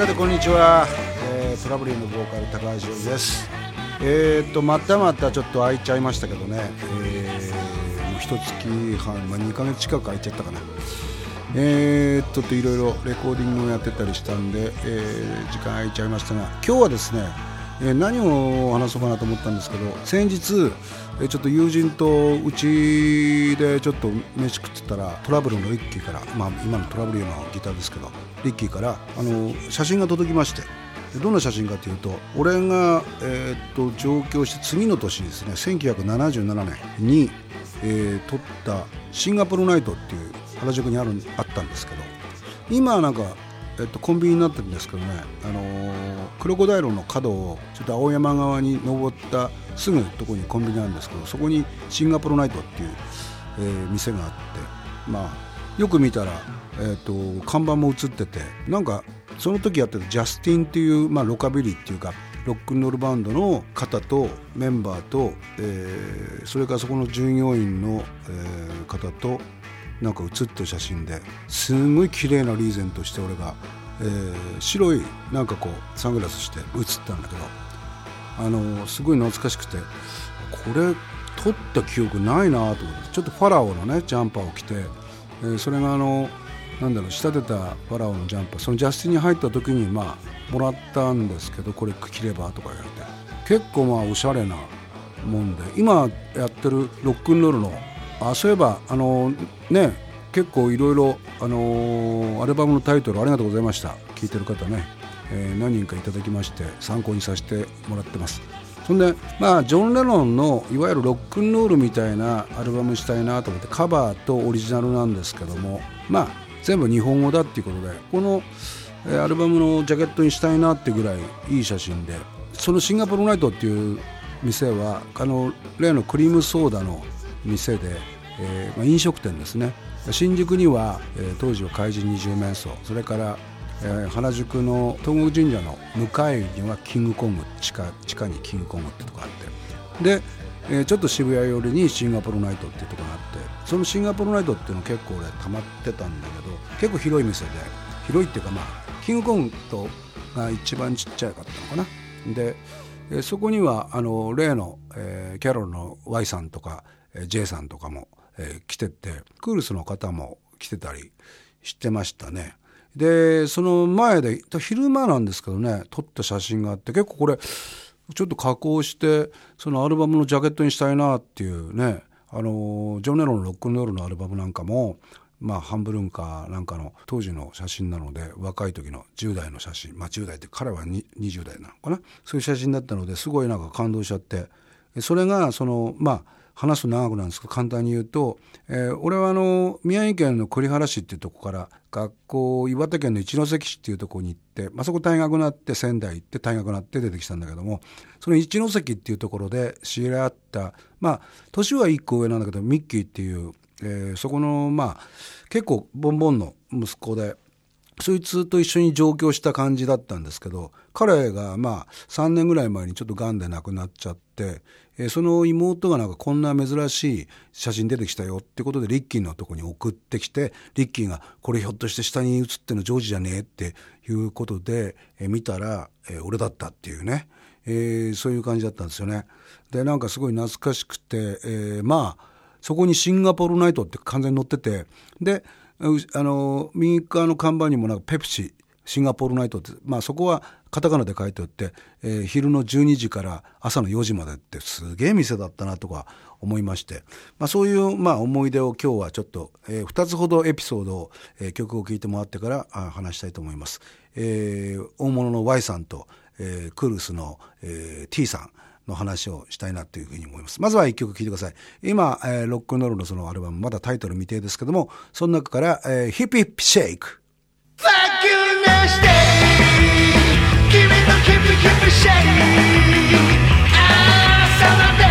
そういうわけでこんにちは、えー、トラブリーのボーカル高橋です。えー、っとまたまたちょっと空いちゃいましたけどね、えー、もう一月半、まあ、2ヶ月近く空いちゃったかな。えー、っといろいろレコーディングをやってたりしたんで、えー、時間空いちゃいましたが今日はですね、え、何を話そうかなと思ったんですけど先日えちょっと友人とうちでちょっと飯食ってたらトラブルのリッキーから、まあ、今のトラブルのギターですけどリッキーからあの写真が届きましてどんな写真かというと俺が、えー、っと上京して次の年ですね1977年に、えー、撮ったシンガポールナイトっていう原宿にあるあったんですけど今なんかえっと、コンビニになってるんですけどね、あのー、クロコダイルの角をちょっと青山側に登ったすぐとこにコンビニなんですけどそこにシンガポールナイトっていう、えー、店があってまあよく見たら、えーと、看板も映っててなんかその時やってたジャスティンっていう、まあ、ロカビリーっていうかロックンロールバンドの方とメンバーと、えー、それからそこの従業員の、えー、方となんか写った写真ですごい綺麗なリーゼントして俺が、えー、白いなんかこうサングラスして写ったんだけどあのすごい懐かしくてこれ撮った記憶ないなと思ってちょっとファラオのねジャンパーを着て、えー、それがあのなんだろう仕立てたファラオのジャンパーそのジャスティンに入った時にまあもらったんですけどこれ着ればとか言われて結構まあおしゃれなもんで今やってるロックンロールのあそういえばあのね結構いろいろあのアルバムのタイトルありがとうございました。聞いてる方ね、えー、何人かいただきまして参考にさせてもらってます。そんでまあジョン・レノンのいわゆるロックンロールみたいなアルバムしたいなと思ってカバーとオリジナルなんですけどもまあ全部日本語だっていうことでこのえアルバムのジャケットにしたいなってぐらいいい写真でそのシンガポールナイトっていう店はあの例のクリームソーダの店で、えーまあ、飲食店ですね。新宿には、えー、当時は怪人二十面相それから、えー、原宿の東国神社の向かいにはキングコング地下地下にキングコングってとこあって。で、えー、ちょっと渋谷寄りにシンガポールナイトっていうとこがあって。そのシンガポールナイトっていうの結構俺溜まってたんだけど結構広い店で広いっていうかまあキングコングとが一番ちっちゃかったのかな。で、えー、そこにはあの例の、えー、キャロルの Y さんとか J さんとかも、えー、来ててクールスの方も来てたりしてましたね。でその前で昼間なんですけどね撮った写真があって結構これちょっと加工してそのアルバムのジャケットにしたいなっていうねあのジョン・レノンのロックンロールのアルバムなんかもまあ、ハンブルンカーなんかの当時の写真なので若い時の10代の写真、まあ、10代って彼は20代なのかな？そういう写真だったのですごいなんか感動しちゃってそれがそのまあ話すと長くなんですけど簡単に言うと、えー、俺はあの宮城県の栗原市っていうとこから学校岩手県の一関市っていうとこに行って、まあ、そこ大学になって仙台行って大学になって出てきたんだけどもその一関っていうところで知り合ったまあ年は1個上なんだけどミッキーっていう、えー、そこのまあ結構ボンボンの息子でそいつと一緒に上京した感じだったんですけど彼がまあ3年ぐらい前にちょっとがんで亡くなっちゃって、えー、その妹がなんかこんな珍しい写真出てきたよってことでリッキーのとこに送ってきてリッキーがこれひょっとして下に写ってるのジョージじゃねえっていうことで、えー、見たら、えー、俺だったっていうね、えー、そういう感じだったんですよね。でなんかすごい懐かしくて、えー、まあそこにシンガポールナイトって完全に載っててであの右側の看板にもなんかペプシシンガポールナイトって、まあ、そこはカタカナで書いてあって、えー、昼の12時から朝の4時までってすげえ店だったなとか思いまして、まあ、そういう、まあ、思い出を今日はちょっと、えー、2つほどエピソードを、えー、曲を聴いてもらってから話したいと思います。えー、大物の Y さんと、えー、クルスの、えー、T さんの話をしたいなというふうに思います。まずは一曲聴いてください。今、えー、ロックンロールのそのアルバム、まだタイトル未定ですけども、その中から、えー、ヒップヒップシェイク。君とヒップヒップシェイク朝まで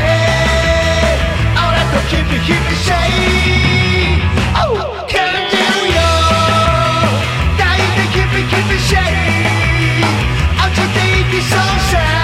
俺とヒップヒップシェイク keep it, keep it shady. I'll take the sunshine.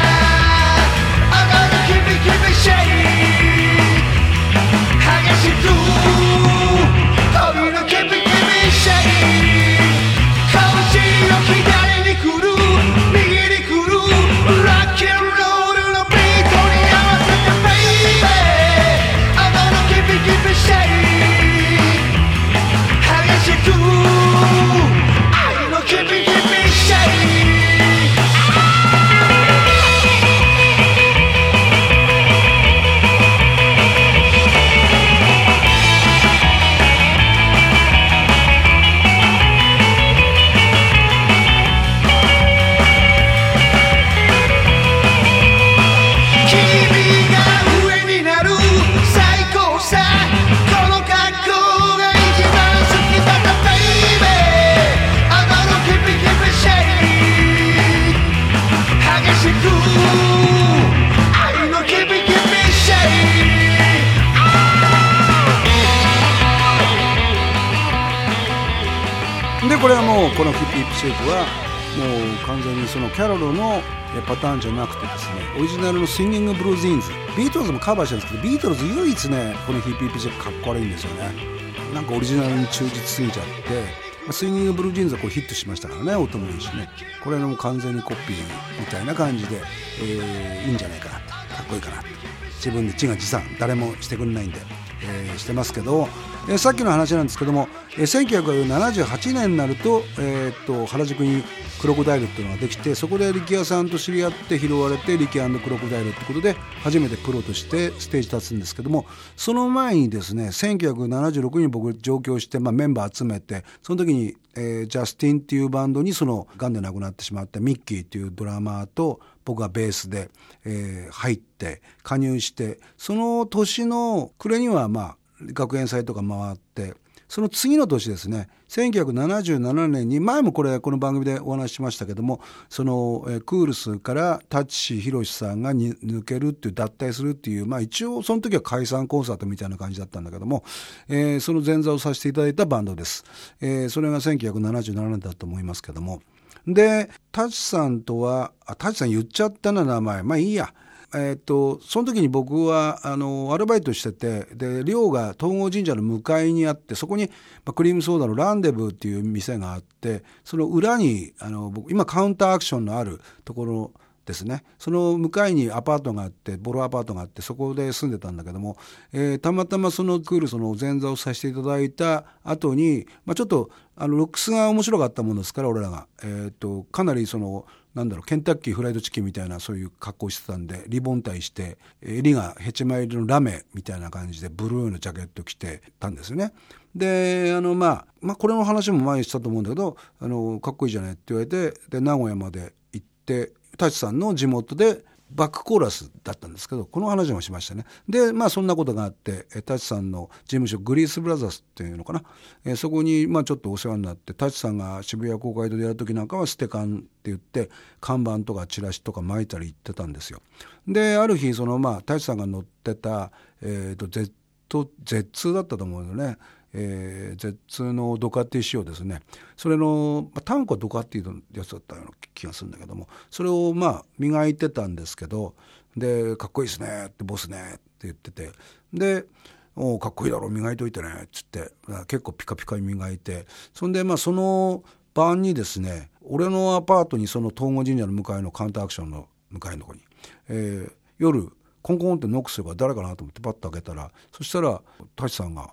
この Hippy Hippy Shake はもう完全にそのキャロルのパターンじゃなくてですねオリジナルの Swinging Blue Jeans。ビートルズもカバーしてるんですけどビートルズ唯一ねこの Hippy Hippy Shake かっこ悪いんですよね。なんかオリジナルに忠実すぎちゃって Swinging Blue Jeans はこうヒットしましたからね音もいいしね。これのも完全にコピーみたいな感じで、えーいいんじゃないかなかっこいいかな自分で自画自賛。誰もしてくれないんで、えーしてますけど、えーさっきの話なんですけども、えー1978年になると,、えーっと原宿にクロコダイルっていうのができてそこで力也さんと知り合って拾われて力也クロコダイルってことで初めてプロとしてステージ立つんですけどもその前にですね1976年に僕上京して、まあ、メンバー集めてその時に、えージャスティンっていうバンドにそのがんで亡くなってしまったミッキーっていうドラマーと僕がベースで、えー入って加入してその年の暮れにはまあ学園祭とか回ってその次の年ですね1977年に前もこれこの番組でお話ししましたけどもその、えクールスから舘ひろしさんが抜けるっていう脱退するっていうまあ一応その時は解散コンサートみたいな感じだったんだけども、えーその前座をさせていただいたバンドです、えーそれが1977年だと思いますけども。で舘さんとはあ舘さん言っちゃったな名前。まあいいや。えっとその時に僕はあのアルバイトしててで寮が東郷神社の向かいにあってそこに、まあクリームソーダのランデブーっていう店があってその裏にあの僕今カウンターアクションのあるところですね。その向かいにアパートがあってボロアパートがあってそこで住んでたんだけども、えーたまたまそのクールその前座をさせていただいた後に、まあ、ちょっとあのロックスが面白かったものですから俺らが、えー、とかなりそのなんだろうケンタッキーフライドチキンみたいなそういう格好してたんでリボン体して襟がヘチマ入りのラメみたいな感じでブルーのジャケット着てたんですよね。であの、まあ、まあこれの話も前にしたと思うんだけどあのかっこいいじゃないって言われてで名古屋まで行って舘さんの地元でバックコーラスだったんですけどこの話もしましたね。でまあそんなことがあってえ舘さんの事務所グリースブラザーズっていうのかな、えーそこにまあちょっとお世話になって舘さんが渋谷公会堂でやる時なんかはステカンって言って看板とかチラシとか巻いたり行ってたんですよ。である日そのまあ舘さんが乗ってた、えー、と Z Z2 だったと思うよね。えー、Z のドカティ仕様ですねそれの、まあ、タンクはドカティのやつだったような気がするんだけどもそれをまあ磨いてたんですけどで「かっこいいですね」って「ボスね」って言っててで「おかっこいいだろ磨いといてね」っつって結構ピカピカに磨いてそんでまあその晩にですね俺のアパートにその東郷神社の向かいのカウンターアクションの向かいのとこに、えー夜コンコンってノックすれば誰かなと思ってパッと開けたらそしたら舘さんが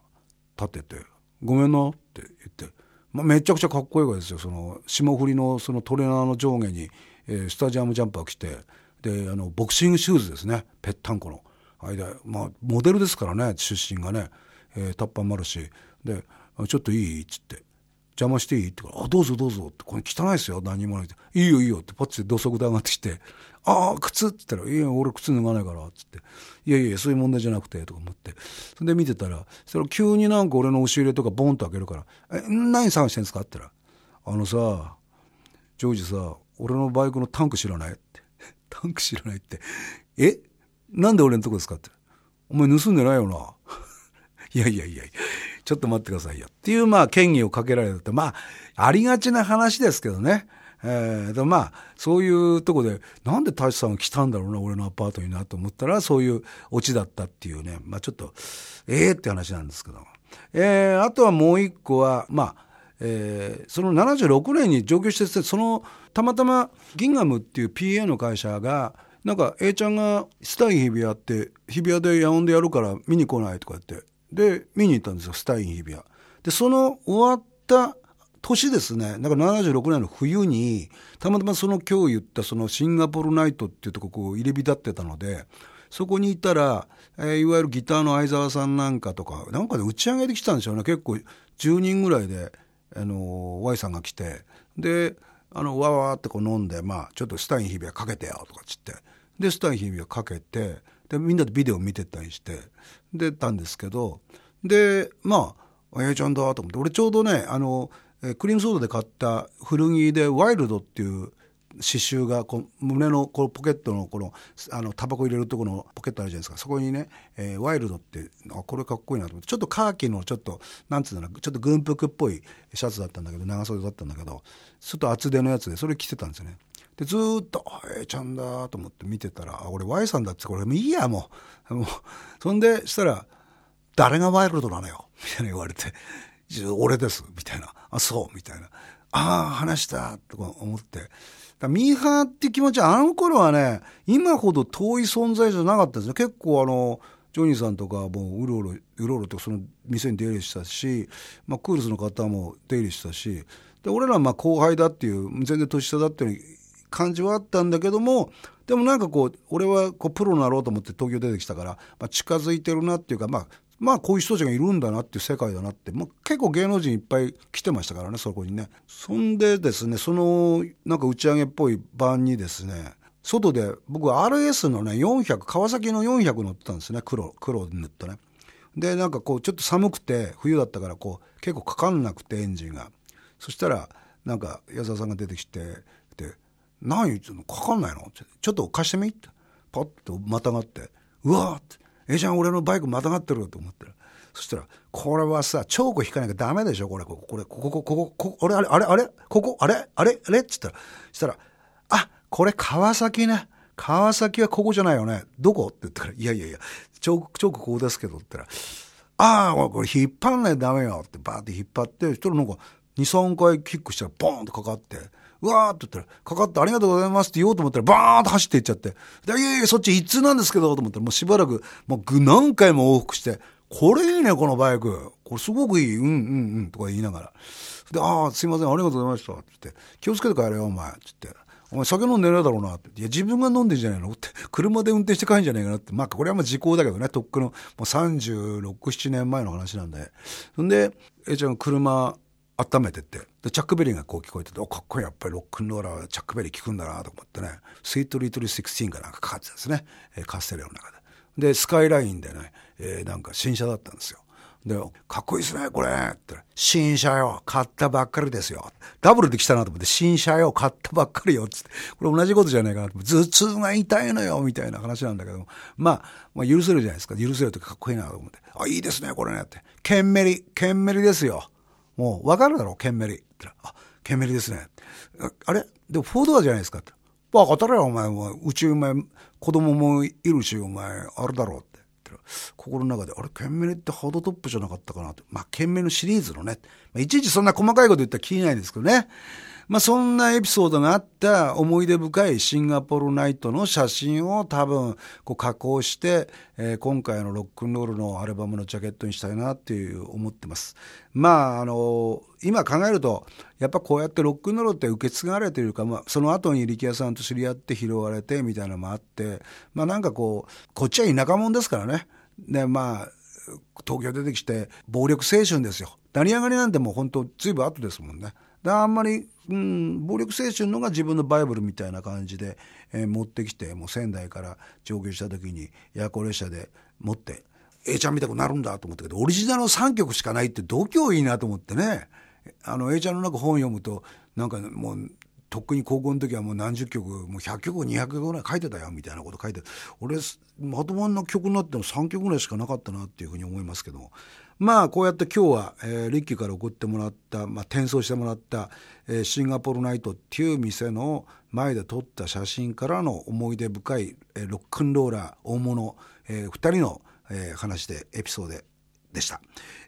立ってて「ごめんな」って言って、まあ、めちゃくちゃかっこいいわけですよ。その霜降りのそのトレーナーの上下に、えースタジアムジャンパー着てであのボクシングシューズですね。ぺったんこの。間まあモデルですからね。出身がね、えータッパーもあるし。で「ちょっといい?」っつって。邪魔していいって「あどうぞどうぞ」って「これ汚いですよ何もない」って「いいよいいよ」ってパッチで土足で上がってきて「ああ靴」って言ったら「いや俺靴脱がないから」っつって「いやいやそういう問題じゃなくて」とか思ってそれで見てたらそれ急になんか俺の押し入れとかボンと開けるから「え何探してんですか?」って言ったら「あのさジョージさ俺のバイクのタンク知らない?」って「タンク知らない?」って「え？なんで俺のとこですか?」って「お前盗んでないよな」いやいやいやいや、ちょっと待ってくださいよ。っていう、まあ、権威をかけられるって、まあ、ありがちな話ですけどね。えー、でまあ、そういうとこで、なんで舘さんが来たんだろうな、俺のアパートになと思ったら、そういうオチだったっていうね、まあちょっと、ええって話なんですけど。えー、あとはもう一個は、まあ、えーその76年に上京しててそのたまたまギンガムっていう PA の会社がなんか A ちゃんがスタイン日比谷って日比谷でヤオンでやるから見に来ないとか言ってで見に行ったんですよスタイン日比谷。でその終わった年ですねだから76年の冬にたまたまその今日言ったそのシンガポールナイトっていうとここう入り浸ってたのでそこにいたら、えーいわゆるギターの相沢さんなんかとかなんかで打ち上げできたんでしょうね。結構10人ぐらいで、あの Y さんが来てであのわわってこう飲んで、まあ、ちょっとスタイン日比谷かけてよとかっつって。でスタインヒーがかけてでみんなでビデオ見てたりしてでたんですけどでまあ「A ちゃんだ」と思って俺ちょうどねあのクリームソーダで買った古着で「ワイルド」っていう刺繍がこう胸のこのポケットのこのあのタバコ入れるところのポケットあるじゃないですか。そこにね、えーワイルドってあこれかっこいいなと思ってちょっとカーキのちょっとなんつうのかなちょっと軍服っぽいシャツだったんだけど長袖だったんだけどちょっと厚手のやつでそれ着てたんですよね。でずっと「ええちゃんだ」と思って見てたら「あ俺 Y さんだ」ってこれもういいやもう。もうそんでしたら「誰がワイルドなのよ」みたいな言われて「俺です」みたいな「あそう」みたいな「ああ話した」とか思って。だミーハーって気持ちはあの頃はね今ほど遠い存在じゃなかったですね。結構あのジョニーさんとかもううろうろうろうろとその店に出入りしたし、まあ、クールスの方も出入りしたし。で俺らはまあ後輩だっていう全然年下だっていう感じはあったんだけどもでもなんかこう俺はこうプロになろうと思って東京出てきたから、まあ、近づいてるなっていうかまあまあこういう人たちがいるんだなっていう世界だなって、まあ、結構芸能人いっぱい来てましたからねそこにね。そんでですねそのなんか打ち上げっぽい晩にですね外で僕 RS のね400川崎の400乗ってたんですね黒黒塗ったね。でなんかこうちょっと寒くて冬だったからこう結構かかんなくてエンジンが。そしたらなんか矢沢さんが出てきて「何言ってんの？かかんないの?」って「ちょっと貸してみ?」って。パッとまたがって「うわ!」って「えじゃん俺のバイクまたがってる」と思ってる。そしたら「これはさチョーク引かなきゃダメでしょ？これこここれこここここここれあれあれあれ？ここ？あれ？あれ？あれ?」っつったらしたら「あこれ川崎ね。川崎はここじゃないよね。どこ?」って言ったら「いやいやいやチョークチョークここですけど」って言ったら「ああこれ引っ張んないとダメよ」ってバーって引っ張ってそしたらなんか23回キックしたらボーンとかかって。うわーって言ったら、かかってありがとうございますって言おうと思ったら、バーンと走っていっちゃって。でいやいや、そっち一通なんですけど、と思ったら、もうしばらく、もうぐ何回も往復して、これいいね、このバイク。これすごくいい。うんうんうん。とか言いながら。で、ああ、すいません、ありがとうございました。って言って、気をつけて帰れよ、お前。って言って。お前酒飲んでないだろうなって。いや、自分が飲んでんじゃないのって。車で運転して帰るんじゃないかなって。まあ、これはまあ時効だけどね。とっくの、もう36、7年前の話なんで。んで、えちゃん車、温めてって。でチャックベリーがこう聞こえてておかっこいい。やっぱりロックンローラーはチャックベリー聞くんだなと思ってね「スイートリートル16」がなんかかかってたんですね、えーカステレオの中で。でスカイラインでね、えーなんか新車だったんですよ。で「かっこいいですねこれ」って。新車よ買ったばっかりですよ」ダブルで来たなと思って「新車よ買ったばっかりよ」つって。これ同じことじゃないかなと頭痛が痛いのよみたいな話なんだけど。まあ、まあ許せるじゃないですか。許せるとかっこいいなと思って「あいいですねこれね」って「ケンメリケンメリですよ」もうわかるだろう、ケンメリ。って、あ、ケンメリですね。あれ？でも、フォードアじゃないですかって。分かったら、お前。お前うち、お前、子供もいるし、お前、あるだろうって。心の中で、あれ、ケンメリってハードトップじゃなかったかなって。まあ、ケンメリのシリーズのね。まあ、いちいちそんな細かいこと言ったら気にないんですけどね。まあ、そんなエピソードがあった思い出深いシンガポールナイトの写真を多分こう加工して、えー今回のロックンロールのアルバムのジャケットにしたいなっていう思ってます。まあ、あの今考えると、やっぱこうやってロックンロールって受け継がれているか、まあ、その後に力也さんと知り合って拾われてみたいなのもあって、まあなんかこう、こっちは田舎者ですからね。で、まあ、東京出てきて暴力青春ですよ成り上がりなんてもう本当ずいぶん後ですもんねあんまり、うん、暴力青春のが自分のバイブルみたいな感じで、えー持ってきてもう仙台から上京した時に夜行列車で持って A ちゃん見たくなるんだと思ったけどオリジナルの3曲しかないって度胸いいなと思ってね。あの A ちゃんのなんか本読むとなんかもうとっくに高校の時はもう何十曲もう100曲200曲ぐらい書いてたよみたいなこと書いて俺まともな曲になっても3曲ぐらいしかなかったなっていうふうに思いますけども。まあこうやって今日は、えーリッキーから送ってもらった、まあ、転送してもらった、えーシンガポールナイトっていう店の前で撮った写真からの思い出深い、えーロックンローラー大物、え2人の、えー話でエピソードででした。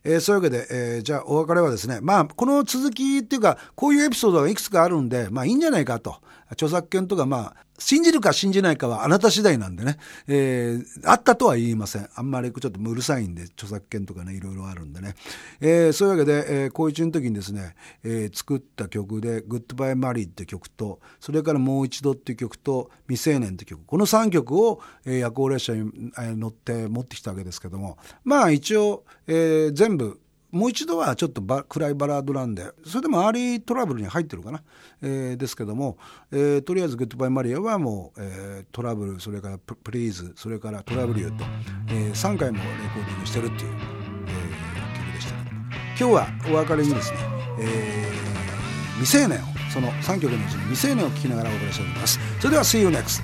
えーそういうわけで、えーじゃあお別れはですね、まあ、この続きっていうか、こういうエピソードがいくつかあるんで、まあいいんじゃないかと。著作権とか、まあ、信じるか信じないかはあなた次第なんでね、えーあったとは言いません。あんまりちょっとうるさいんで、著作権とかね、いろいろあるんでね。えーそういうわけで、えー、高一の時にですね、えー作った曲で、グッドバイマリアって曲と、それからもう一度っていう曲と、未成年って曲、この3曲を、えー夜行列車に、乗って持ってきたわけですけども、まあ一応、えー全部、もう一度はちょっとば暗いバラードなんでそれでもアーリートラブルに入ってるかな、えーですけども、えーとりあえず「グッドバイマリア」はもう、えートラブルそれからププリーズそれからトラブルと、え3回もレコーディングしてるっていう、えー曲でした。けども今日はお別れにですね、えー未成年をその3曲のうちに未成年を聴きながらお送りしております。それでは See you next.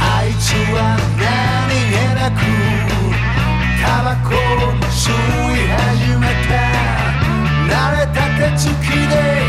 あいつは何気なくタバコを吸い始めた。慣れた手つきで